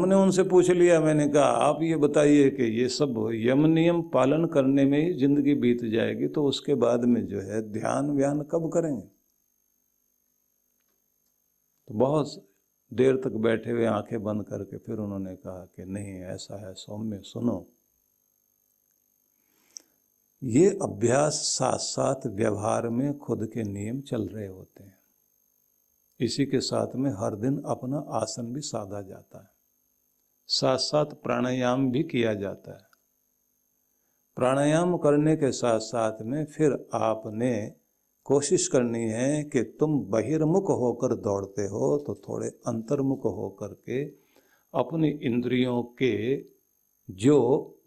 हमने उनसे पूछ लिया, मैंने कहा, आप ये बताइए कि ये सब यम नियम पालन करने में ही ज़िंदगी बीत जाएगी तो उसके बाद में जो है ध्यान व्यान कब करेंगे? तो बहुत देर तक बैठे हुए आँखें बंद करके फिर उन्होंने कहा कि, नहीं, ऐसा है, सौम्य, सुनो। ये अभ्यास साथ साथ व्यवहार में खुद के नियम चल रहे होते हैं। इसी के साथ में हर दिन अपना आसन भी साधा जाता है। साथ साथ प्राणायाम भी किया जाता है। प्राणायाम करने के साथ साथ में फिर आपने कोशिश करनी है कि तुम बहिर्मुख होकर दौड़ते हो तो थोड़े अंतर्मुख होकर के अपनी इंद्रियों के जो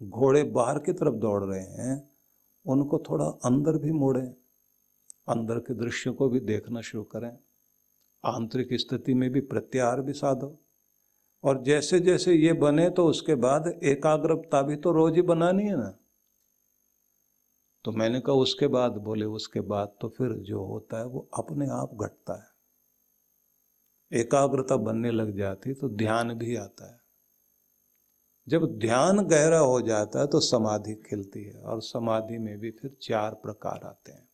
घोड़े बाहर की तरफ़ दौड़ रहे हैं, उनको थोड़ा अंदर भी मोड़ें। अंदर के दृश्यों को भी देखना शुरू करें। आंतरिक स्थिति में भी प्रत्याहार भी साधो। और जैसे जैसे ये बने तो उसके बाद एकाग्रता भी तो रोज ही बनानी है ना। तो मैंने कहा, उसके बाद? बोले, उसके बाद तो फिर जो होता है वो अपने आप घटता है। एकाग्रता बनने लग जाती तो ध्यान भी आता है। जब ध्यान गहरा हो जाता है तो समाधि खिलती है और समाधि में भी फिर चार प्रकार आते हैं।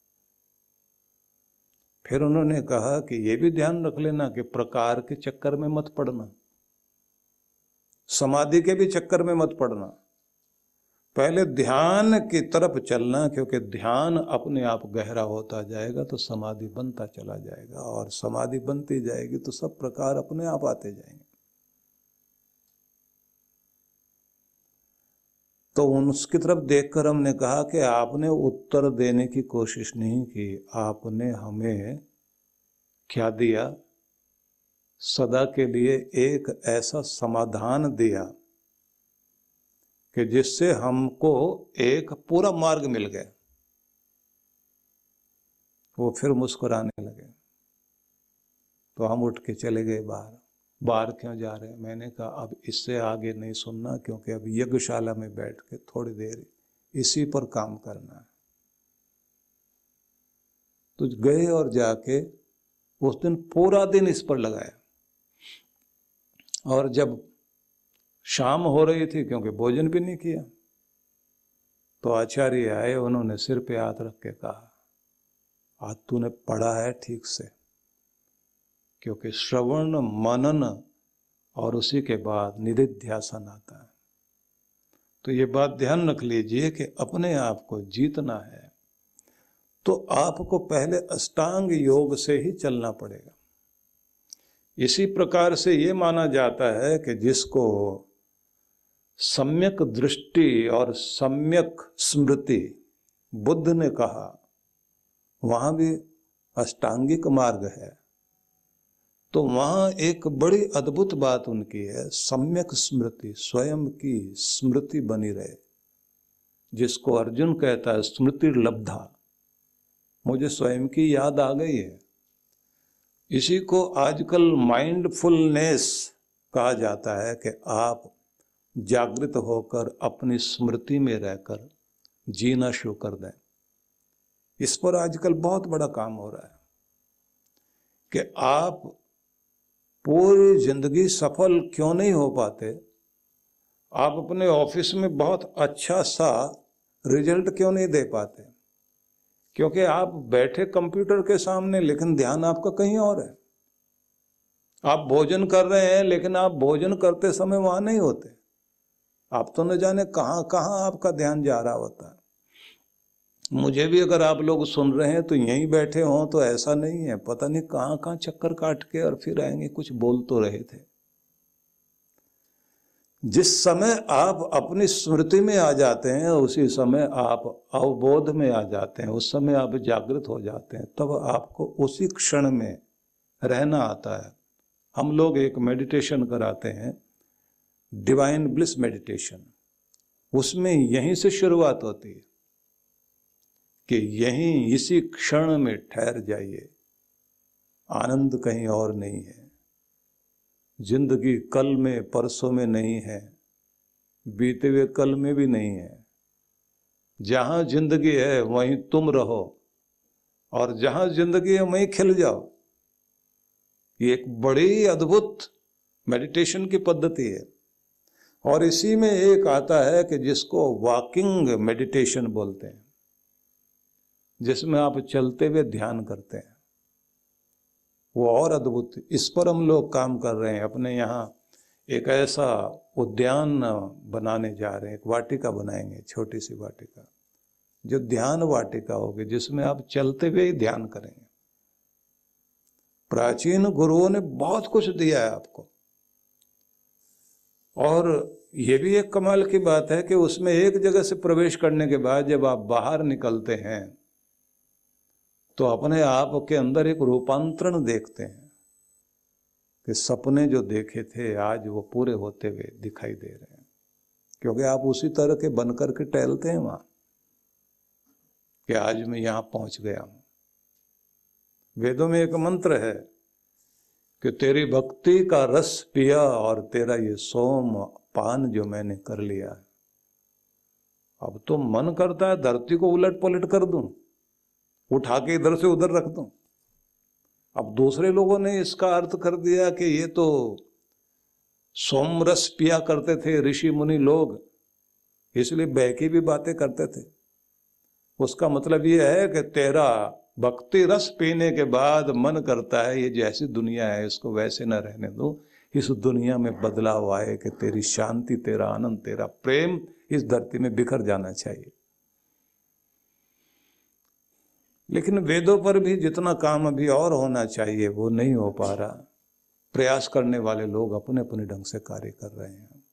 फिर उन्होंने कहा कि यह भी ध्यान रख लेना कि प्रकार के चक्कर में मत पड़ना। समाधि के भी चक्कर में मत पड़ना। पहले ध्यान की तरफ़ चलना, क्योंकि ध्यान अपने आप गहरा होता जाएगा तो समाधि बनता चला जाएगा, और समाधि बनती जाएगी तो सब प्रकार अपने आप आते जाएँगे। तो उसकी तरफ़ देखकर हमने कहा कि आपने उत्तर देने की कोशिश नहीं की, आपने हमें क्या दिया? सदा के लिए एक ऐसा समाधान दिया कि जिससे हमको एक पूरा मार्ग मिल गया। वो फिर मुस्कुराने लगे। तो हम उठ के चले गए बाहर। बाहर क्यों जा रहे हैं? मैंने कहा, अब इससे आगे नहीं सुनना, क्योंकि अब यज्ञशाला में बैठ के थोड़ी देर इसी पर काम करना है। तो गए और जाके उस दिन पूरा दिन इस पर लगाया। और जब शाम हो रही थी, क्योंकि भोजन भी नहीं किया तो आचार्य आए, उन्होंने सिर पे हाथ रख के कहा, आज तूने पढ़ा है ठीक से, क्योंकि श्रवण, मनन और उसी के बाद निधिध्यासन आता है। तो ये बात ध्यान रख लीजिए कि अपने आप को जीतना है तो आपको पहले अष्टांग योग से ही चलना पड़ेगा। इसी प्रकार से ये माना जाता है कि जिसको सम्यक दृष्टि और सम्यक स्मृति बुद्ध ने कहा, वहाँ भी अष्टांगिक मार्ग है। तो वहाँ एक बड़ी अद्भुत बात उनकी है, सम्यक स्मृति, स्वयं की स्मृति बनी रहे। जिसको अर्जुन कहता है, स्मृति लब्धा, मुझे स्वयं की याद आ गई है। इसी को आजकल माइंडफुलनेस कहा जाता है कि आप जागृत होकर अपनी स्मृति में रहकर जीना शुरू कर दें। इस पर आजकल बहुत बड़ा काम हो रहा है कि आप पूरी ज़िंदगी सफल क्यों नहीं हो पाते? आप अपने ऑफ़िस में बहुत अच्छा सा रिज़ल्ट क्यों नहीं दे पाते? क्योंकि आप बैठे कंप्यूटर के सामने, लेकिन ध्यान आपका कहीं और है। आप भोजन कर रहे हैं, लेकिन आप भोजन करते समय वहाँ नहीं होते। आप तो न जाने कहाँ कहाँ आपका ध्यान जा रहा होता है। मुझे भी अगर आप लोग सुन रहे हैं तो यहीं बैठे हों तो ऐसा नहीं है। पता नहीं कहाँ कहाँ चक्कर काट के और फिर आएँगे, कुछ बोल तो रहे थे। जिस समय आप अपनी स्मृति में आ जाते हैं, उसी समय आप अवबोध में आ जाते हैं, उस समय आप जागृत हो जाते हैं, तब आपको उसी क्षण में रहना आता है। हम लोग एक मेडिटेशन कराते हैं डिवाइन ब्लिस मेडिटेशन उसमें यहीं से शुरुआत होती है कि यहीं इसी क्षण में ठहर जाइए। आनंद कहीं और नहीं है। ज़िंदगी कल में परसों में नहीं है, बीते हुए कल में भी नहीं है। जहाँ ज़िंदगी है, वहीं तुम रहो, और जहाँ ज़िंदगी है, वहीं खिल जाओ। ये एक बड़ी अद्भुत मेडिटेशन की पद्धति है, और इसी में एक आता है कि जिसको वॉकिंग मेडिटेशन बोलते हैं, जिसमें आप चलते हुए ध्यान करते हैं। वो और अद्भुत, इस पर हम लोग काम कर रहे हैं, अपने यहाँ एक ऐसा उद्यान बनाने जा रहे हैं, एक वाटिका बनाएँगे, छोटी सी वाटिका, जो ध्यान वाटिका होगी, जिसमें आप चलते हुए ही ध्यान करेंगे। प्राचीन गुरुओं ने बहुत कुछ दिया है आपको। और ये भी एक कमाल की बात है कि उसमें एक जगह से प्रवेश करने के बाद जब आप बाहर निकलते हैं तो अपने आप के अंदर एक रूपांतरण देखते हैं कि सपने जो देखे थे, आज वो पूरे होते हुए दिखाई दे रहे हैं। क्योंकि आप उसी तरह के बनकर के टहलते हैं वहाँ, कि आज मैं यहाँ पहुँच गया हूँ। वेदों में एक मंत्र है कि तेरी भक्ति का रस पिया और तेरा ये सोम पान जो मैंने कर लिया अब तो मन करता है, धरती को उलट पलट कर दूँ। उठा के इधर से उधर रख दूँ। अब दूसरे लोगों ने इसका अर्थ कर दिया कि ये तो सोमरस पिया करते थे, ऋषि मुनि लोग, इसलिए बहकी भी बातें करते थे। उसका मतलब ये है कि तेरा भक्ति रस पीने के बाद मन करता है, ये जैसी दुनिया है, इसको वैसे न रहने दो। इस दुनिया में बदलाव आए कि तेरी शांति, तेरा आनंद, तेरा प्रेम इस धरती में बिखर जाना चाहिए। लेकिन वेदों पर भी जितना काम अभी और होना चाहिए, वो नहीं हो पा रहा। प्रयास करने वाले लोग अपने अपने ढंग से कार्य कर रहे हैं।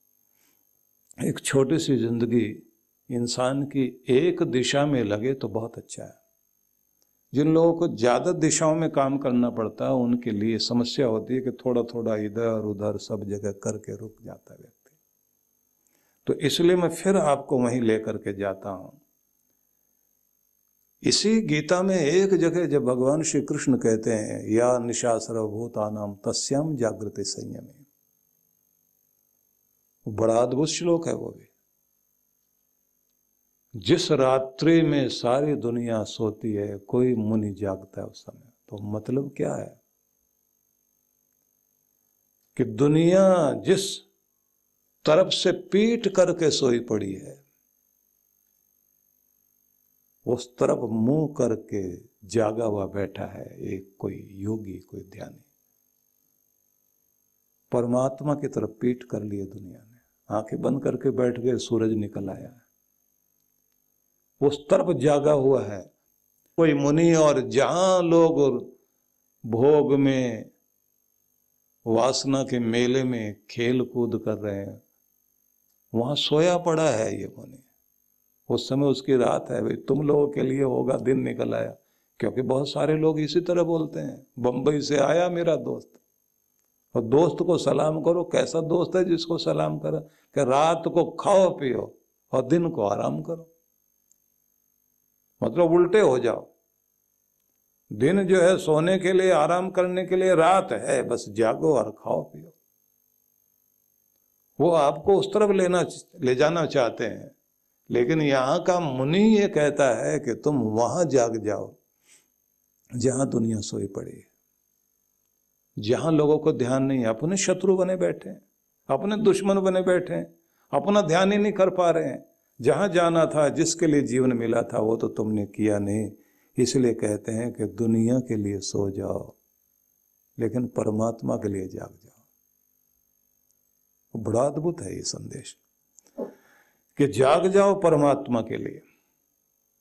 एक छोटी सी ज़िंदगी इंसान की एक दिशा में लगे तो बहुत अच्छा है। जिन लोगों को ज़्यादा दिशाओं में काम करना पड़ता है, उनके लिए समस्या होती है कि थोड़ा थोड़ा इधर, उधर सब जगह करके रुक जाता है व्यक्ति। तो इसलिए मैं फिर आपको वहीं लेकर के जाता हूँ। इसी गीता में एक जगह जब भगवान श्री कृष्ण कहते हैं, या निशा सर्वभूता नाम तस्याम जागृति संयम। बड़ा अद्भुत श्लोक है वो भी। जिस रात्रि में सारी दुनिया सोती है, कोई मुनि जागता है उस समय। तो मतलब क्या है? कि दुनिया जिस तरफ़ से पीट करके सोई पड़ी है उस तरफ़ मुँह करके जागा हुआ बैठा है एक कोई योगी, कोई ध्यानी। परमात्मा की तरफ़ पीठ कर लिए दुनिया ने। आँखें बंद करके बैठ गए, सूरज निकल आया। उस तरफ़ जागा हुआ है। कोई मुनि और जहाँ लोग भोग में, वासना के मेले में खेल कूद कर रहे हैं, वहाँ सोया पड़ा है ये मुनि। उस समय उसकी रात है, भाई, तुम लोगों के लिए होगा, दिन निकल आया। क्योंकि बहुत सारे लोग इसी तरह बोलते हैं, बंबई से आया मेरा दोस्त। और दोस्त को सलाम करो, कैसा दोस्त है जिसको सलाम करो, कि रात को खाओ, पियो और दिन को आराम करो। मतलब उल्टे हो जाओ। दिन जो है सोने के लिए, आराम करने के लिए रात है, बस जागो और खाओ, पियो। वो आपको उस तरफ़ लेना, ले जाना चाहते हैं। लेकिन यहाँ का मुनि ये कहता है कि तुम वहाँ जाग जाओ, जहाँ दुनिया सोई पड़ी है। जहाँ लोगों को ध्यान नहीं है, अपने शत्रु बने बैठे हैं, अपने दुश्मन बने बैठे हैं, अपना ध्यान ही नहीं कर पा रहे हैं। जहाँ जाना था, जिसके लिए जीवन मिला था, वो तो तुमने किया नहीं। इसलिए कहते हैं कि दुनिया के लिए सो जाओ, लेकिन परमात्मा के लिए जाग जाओ। बड़ा अद्भुत है ये संदेश। कि जाग जाओ परमात्मा के लिए।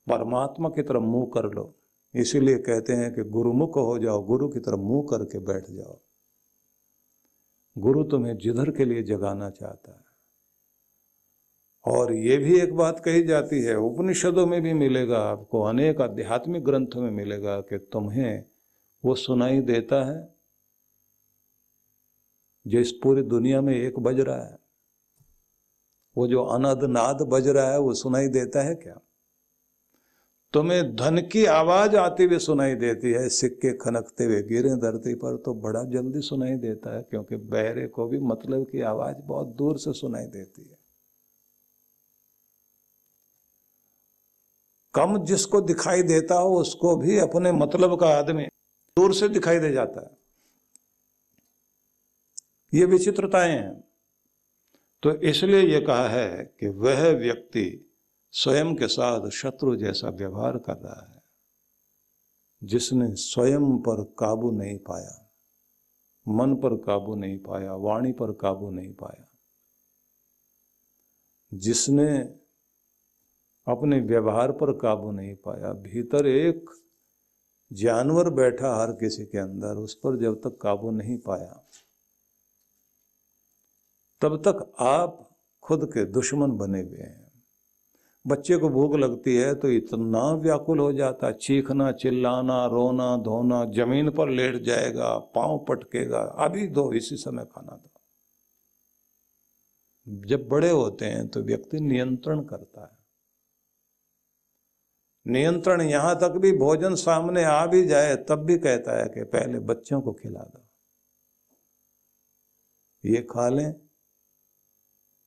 परमात्मा की तरफ़ मुँह कर लो। इसीलिए कहते हैं कि गुरुमुख हो जाओ, गुरु की तरफ़ मुँह करके बैठ जाओ। गुरु तुम्हें जिधर के लिए जगाना चाहता है। और ये भी एक बात कही जाती है, उपनिषदों में भी मिलेगा, आपको अनेक आध्यात्मिक ग्रंथों में मिलेगा कि तुम्हें वो सुनाई देता है, जो इस पूरी दुनिया में एक बज रहा है। वो जो अनद नाद बज रहा है वो सुनाई देता है क्या? तुम्हें धन की आवाज़ आती हुई सुनाई देती है, सिक्के खनकते हुए, गिरे धरती पर तो बड़ा जल्दी सुनाई देता है, क्योंकि बहरे को भी मतलब की आवाज़ बहुत दूर से सुनाई देती है। कम जिसको दिखाई देता हो, उसको भी अपने मतलब का आदमी दूर से दिखाई दे जाता है। ये विचित्रताएँ हैं। तो इसलिए यह कहा है कि वह व्यक्ति स्वयं के साथ शत्रु जैसा व्यवहार कर रहा है, जिसने स्वयं पर काबू नहीं पाया, मन पर काबू नहीं पाया, वाणी पर काबू नहीं पाया, जिसने अपने व्यवहार पर काबू नहीं पाया, भीतर एक जानवर बैठा हर किसी के अंदर, उस पर जब तक काबू नहीं पाया तब तक आप खुद के दुश्मन बने हुए हैं। बच्चे को भूख लगती है तो इतना व्याकुल हो जाता, चीखना, चिल्लाना, रोना, धोना, ज़मीन पर लेट जाएगा, पाँव पटकेगा, अभी दो, इसी समय खाना दो। जब बड़े होते हैं तो व्यक्ति नियंत्रण करता है। नियंत्रण यहाँ तक भी, भोजन सामने आ भी जाए, तब भी कहता है कि पहले बच्चों को खिला दो। ये खा लें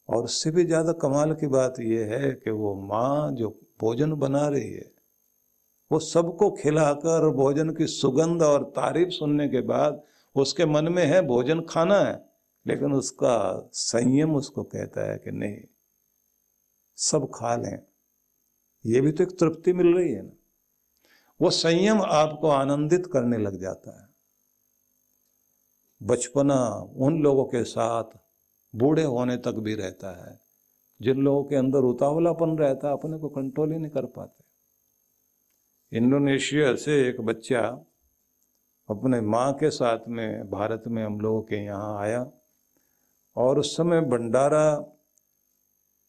और उससे भी ज़्यादा कमाल की बात यह है कि वो माँ जो भोजन बना रही है, वो सबको खिलाकर भोजन की सुगंध और तारीफ़ सुनने के बाद उसके मन में है भोजन खाना है, लेकिन उसका संयम उसको कहता है कि नहीं, सब खा लें। ये भी तो एक तृप्ति मिल रही है ना। वो संयम आपको आनंदित करने लग जाता है। बचपना उन लोगों के साथ बूढ़े होने तक भी रहता है। जिन लोगों के अंदर उतावलापन रहता है, अपने को कंट्रोल ही नहीं कर पाते। इंडोनेशिया से एक बच्चा अपने माँ के साथ में, भारत में हम लोगों के यहाँ आया और उस समय भंडारा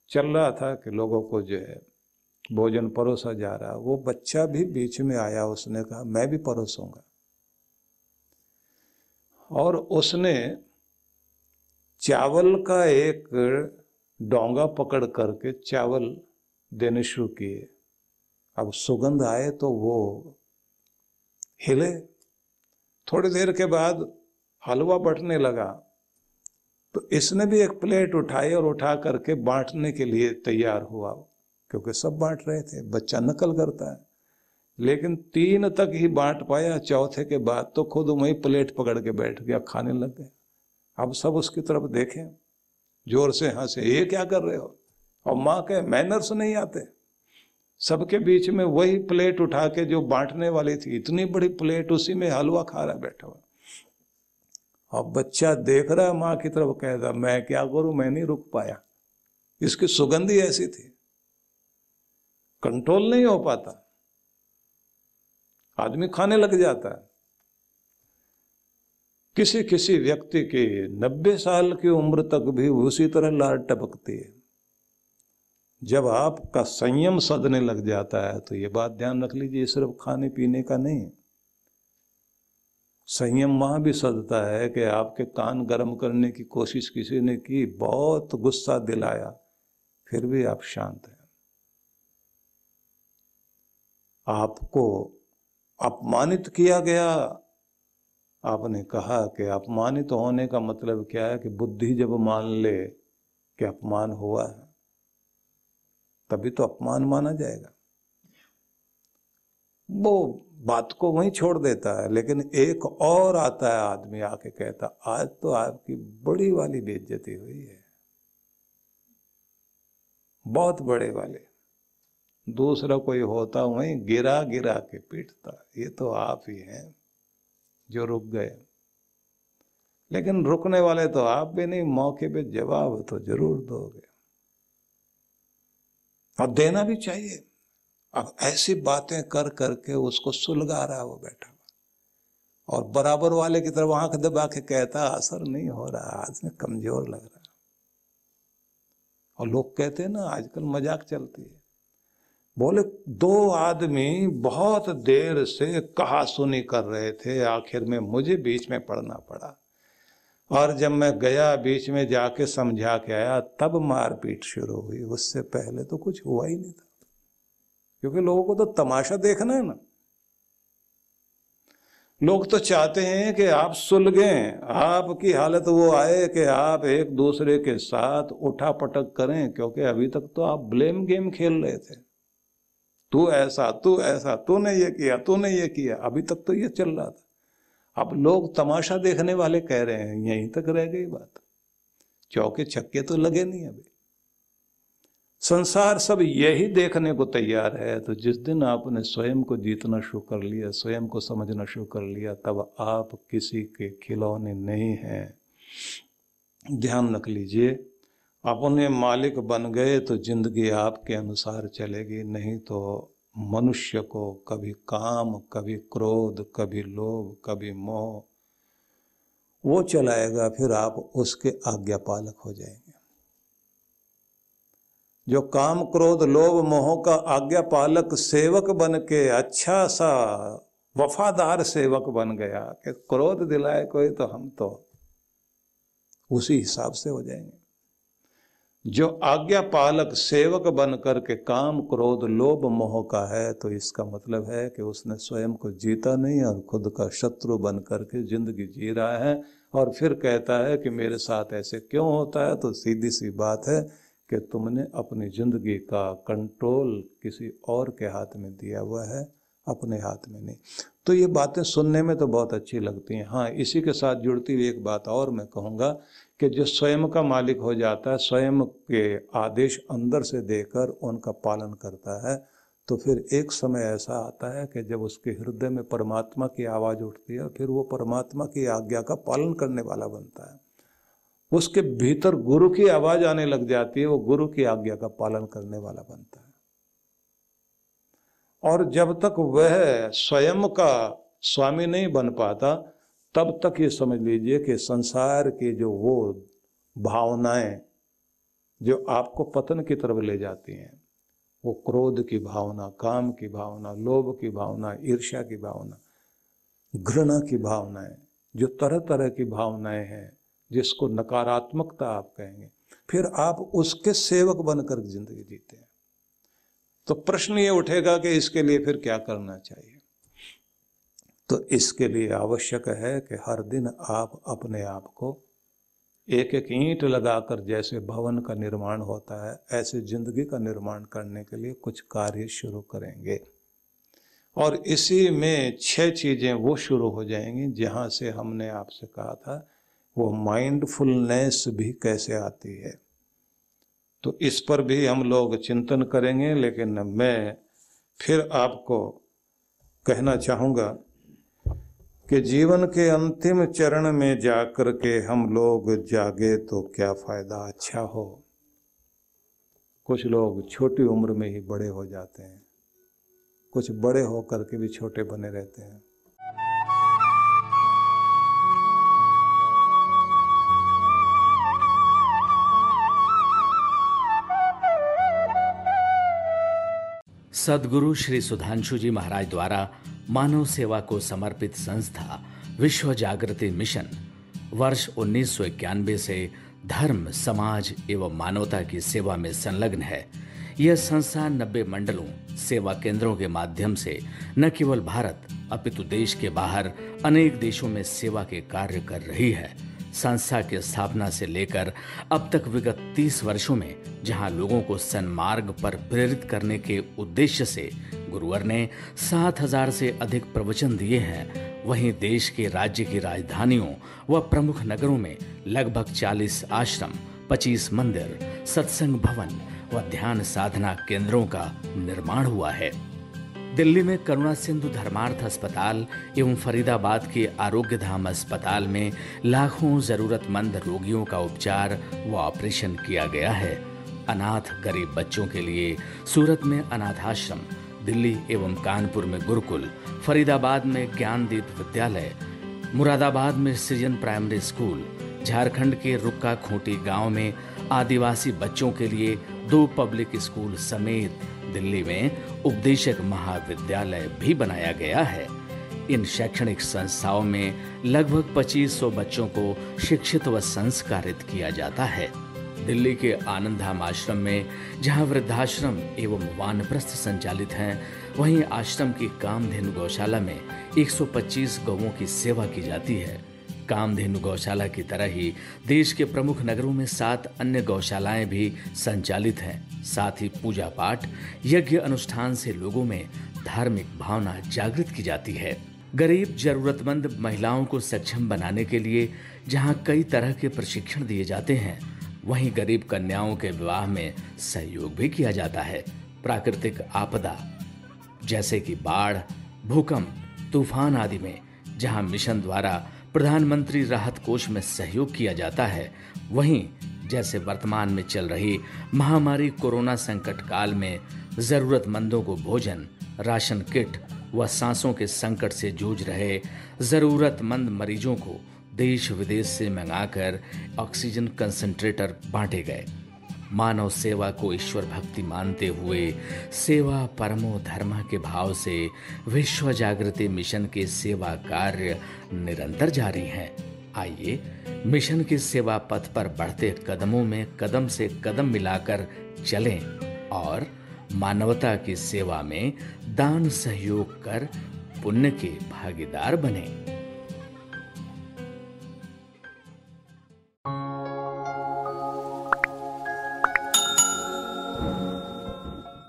चल रहा था कि लोगों को जो है, भोजन परोसा जा रहा। वो बच्चा भी बीच में आया, उसने कहा, मैं भी परोसूँगा। और उसने चावल का एक डोंगा पकड़ करके चावल देने शुरू किए। अब सुगंध आए तो वो हिले। थोड़ी देर के बाद हलवा बटने लगा। तो इसने भी एक प्लेट उठाई और उठा करके बांटने के लिए तैयार हुआ, क्योंकि सब बांट रहे थे। बच्चा नकल करता है। लेकिन तीन तक ही बांट पाया, चौथे के बाद तो खुद वही प्लेट पकड़ के बैठ गया, खाने लग गए अब सब उसकी तरफ़ देखें। ज़ोर से हंसे ये क्या कर रहे हो? और माँ के मैनर्स नहीं आते। सबके बीच में वही प्लेट उठा के जो बांटने वाली थी, इतनी बड़ी प्लेट उसी में हलवा खा रहा बैठा हुआ। और बच्चा देख रहा है, माँ की तरफ़ कह रहा, मैं क्या करूँ? मैं नहीं रुक पाया। इसकी सुगंधी ऐसी थी। कंट्रोल नहीं हो पाता। आदमी खाने लग जाता है। किसी किसी व्यक्ति की नब्बे साल की उम्र तक भी उसी तरह लार टपकती है। जब आपका संयम सदने लग जाता है तो ये बात ध्यान रख लीजिए सिर्फ़ खाने पीने का नहीं। संयम वहाँ भी सदता है कि आपके कान गर्म करने की कोशिश किसी ने की, बहुत गुस्सा दिलाया, फिर भी आप शांत हैं। आपको अपमानित किया गया आपने कहा कि अपमानित होने का मतलब क्या है कि बुद्धि जब मान ले कि अपमान हुआ है, तभी तो अपमान माना जाएगा। वो बात को वहीं छोड़ देता है, लेकिन एक और आता है आदमी आके कहता, आज तो आपकी बड़ी वाली बेइज्जती हुई है। बहुत बड़े वाले। दूसरा कोई होता वहीं गिरा गिरा के पीटता, ये तो आप ही हैं। जो रुक गए। लेकिन रुकने वाले तो आप भी नहीं, मौके पे जवाब तो ज़रूर दोगे। और देना भी चाहिए। अब ऐसी बातें कर करके उसको सुलगा रहा है वो बैठा हुआ। और बराबर वाले की तरफ़ आँख दबा के कहता, असर नहीं हो रहा आदमी कमज़ोर लग रहा और लोग कहते हैं ना, आजकल मज़ाक चलती है। बोले, दो आदमी बहुत देर से कहा सुनी कर रहे थे, आखिर में मुझे बीच में पढ़ना पड़ा। और जब मैं गया बीच में जाके समझा के आया, तब मारपीट शुरू हुई। उससे पहले तो कुछ हुआ ही नहीं था। क्योंकि लोगों को तो तमाशा देखना है ना। लोग तो चाहते हैं कि आप सुलगे, आपकी हालत वो आए कि आप एक दूसरे के साथ उठा पटक करें, क्योंकि अभी तक तो आप ब्लेम गेम खेल रहे थे। तू ऐसा तू ऐसा, तूने ये किया, तूने ये किया। अभी तक तो ये चल रहा था। अब लोग तमाशा देखने वाले कह रहे हैं, यहीं तक रह गई बात। चौके छक्के तो लगे नहीं अभी। संसार सब यही देखने को तैयार है तो जिस दिन आपने स्वयं को जीतना शुरू कर लिया, स्वयं को समझना शुरू कर लिया, तब आप किसी के खिलौने नहीं हैं। ध्यान रख लीजिए अपने मालिक बन गए तो ज़िंदगी आपके अनुसार चलेगी, नहीं तो मनुष्य को कभी काम, कभी क्रोध, कभी लोभ, कभी मोह, वो चलाएगा, फिर आप उसके आज्ञा पालक हो जाएँगे। जो काम, क्रोध, लोभ, मोह का आज्ञा पालक सेवक बन के अच्छा सा वफादार सेवक बन गया, कि क्रोध दिलाए कोई तो हम तो उसी हिसाब से हो जाएँगे। जो आज्ञा पालक सेवक बन करके काम, क्रोध, लोभ, मोह का है तो इसका मतलब है कि उसने स्वयं को जीता नहीं और खुद का शत्रु बन करके ज़िंदगी जी रहा है। और फिर कहता है कि मेरे साथ ऐसे क्यों होता है? तो सीधी सी बात है कि तुमने अपनी ज़िंदगी का कंट्रोल किसी और के हाथ में दिया हुआ है, अपने हाथ में नहीं। तो ये बातें सुनने में तो बहुत अच्छी लगती हैं। हाँ इसी के साथ जुड़ती हुई एक बात और मैं कहूँगा कि जो स्वयं का मालिक हो जाता है, स्वयं के आदेश अंदर से देकर उनका पालन करता है तो फिर एक समय ऐसा आता है कि जब उसके हृदय में परमात्मा की आवाज़ उठती है, फिर वो परमात्मा की आज्ञा का पालन करने वाला बनता है। उसके भीतर गुरु की आवाज़ आने लग जाती है, वो गुरु की आज्ञा का पालन करने वाला बनता है। और जब तक वह स्वयं का स्वामी नहीं बन पाता तब तक ये समझ लीजिए कि संसार की जो वो भावनाएँ जो आपको पतन की तरफ़ ले जाती हैं, वो क्रोध की भावना, काम की भावना, लोभ की भावना, ईर्ष्या की भावना, घृणा की भावनाएँ, जो तरह तरह की भावनाएँ हैं, जिसको नकारात्मकता आप कहेंगे, फिर आप उसके सेवक बनकर ज़िंदगी जीते हैं। तो प्रश्न ये उठेगा कि इसके लिए फिर क्या करना चाहिए? तो इसके लिए आवश्यक है कि हर दिन आप अपने आप को एक एक ईंट लगाकर, जैसे भवन का निर्माण होता है, ऐसे ज़िंदगी का निर्माण करने के लिए कुछ कार्य शुरू करेंगे। और इसी में छह चीज़ें वो शुरू हो जाएँगी, जहाँ से हमने आपसे कहा था, वो माइंडफुलनेस भी कैसे आती है। तो इस पर भी हम लोग चिंतन करेंगे, लेकिन मैं फिर आपको कहना चाहूँगा कि जीवन के अंतिम चरण में जाकर के हम लोग जागे तो क्या फ़ायदा? अच्छा हो। कुछ लोग छोटी उम्र में ही बड़े हो जाते हैं। कुछ बड़े होकर के भी छोटे बने रहते हैं। सदगुरु श्री सुधांशु जी महाराज द्वारा मानव सेवा को समर्पित संस्था विश्व जागृति मिशन, वर्ष उन्नीस सौ इक्यानवे से धर्म, समाज एवं मानवता की सेवा में संलग्न है। यह संस्था नब्बे मंडलों, सेवा केंद्रों के माध्यम से न केवल भारत, अपितु देश के बाहर अनेक देशों में सेवा के कार्य कर रही है। संस्था की स्थापना से लेकर अब तक विगत 30 वर्षों में जहाँ लोगों को सन्मार्ग पर प्रेरित करने के उद्देश्य से गुरुवर ने 7000 से अधिक प्रवचन दिए हैं। वहीं देश के राज्य की राजधानियों व प्रमुख नगरों में लगभग 40 आश्रम 25 मंदिर, सत्संग भवन व ध्यान साधना केंद्रों का निर्माण हुआ है। दिल्ली में करुणा सिंधु धर्मार्थ अस्पताल एवं फरीदाबाद के आरोग्य धाम अस्पताल में लाखों जरूरतमंद रोगियों का उपचार व ऑपरेशन किया गया है। अनाथ गरीब बच्चों के लिए सूरत में अनाथाश्रम दिल्ली एवं कानपुर में गुरुकुल, फरीदाबाद में ज्ञानदीप विद्यालय, मुरादाबाद में सृजन प्राइमरी स्कूल, झारखंड के रुक्का खूंटी गाँव में आदिवासी बच्चों के लिए दो पब्लिक स्कूल समेत दिल्ली में उपदेशक महाविद्यालय भी बनाया गया है। इन शैक्षणिक संस्थाओं में लगभग 2500 बच्चों को शिक्षित व संस्कारित किया जाता है। दिल्ली के आनंदधाम आश्रम में, जहाँ वृद्धाश्रम एवं वानप्रस्थ संचालित हैं, वहीं आश्रम की कामधेनु गौशाला में 125 गौवों की सेवा की जाती है। कामधेनु गौशाला की तरह ही देश के प्रमुख नगरों में सात अन्य गौशालाएँ भी संचालित हैं। साथ ही पूजा पाठ, यज्ञ अनुष्ठान से लोगों में धार्मिक भावना जागृत की जाती है। गरीब, जरूरतमंद महिलाओं को सक्षम बनाने के लिए जहाँ कई तरह के प्रशिक्षण दिए जाते हैं वहीं गरीब कन्याओं के विवाह में सहयोग भी किया जाता है। प्राकृतिक आपदा, जैसे कि बाढ़, भूकंप, तूफ़ान आदि में, जहाँ मिशन द्वारा प्रधानमंत्री राहत कोष में सहयोग किया जाता है, वहीं जैसे वर्तमान में चल रही महामारी कोरोना संकट काल में जरूरतमंदों को भोजन, राशन किट व सांसों के संकट से जूझ रहे जरूरतमंद मरीजों को देश विदेश से मंगाकर ऑक्सीजन कंसंट्रेटर बांटे गए। मानव सेवा को ईश्वर भक्ति मानते हुए सेवा परमो धर्म के भाव से विश्व जागृति मिशन के सेवा कार्य निरंतर जारी हैं। आइए, मिशन के सेवा पथ पर बढ़ते कदमों में कदम से कदम मिलाकर चलें और मानवता की सेवा में दान सहयोग कर पुण्य के भागीदार बने।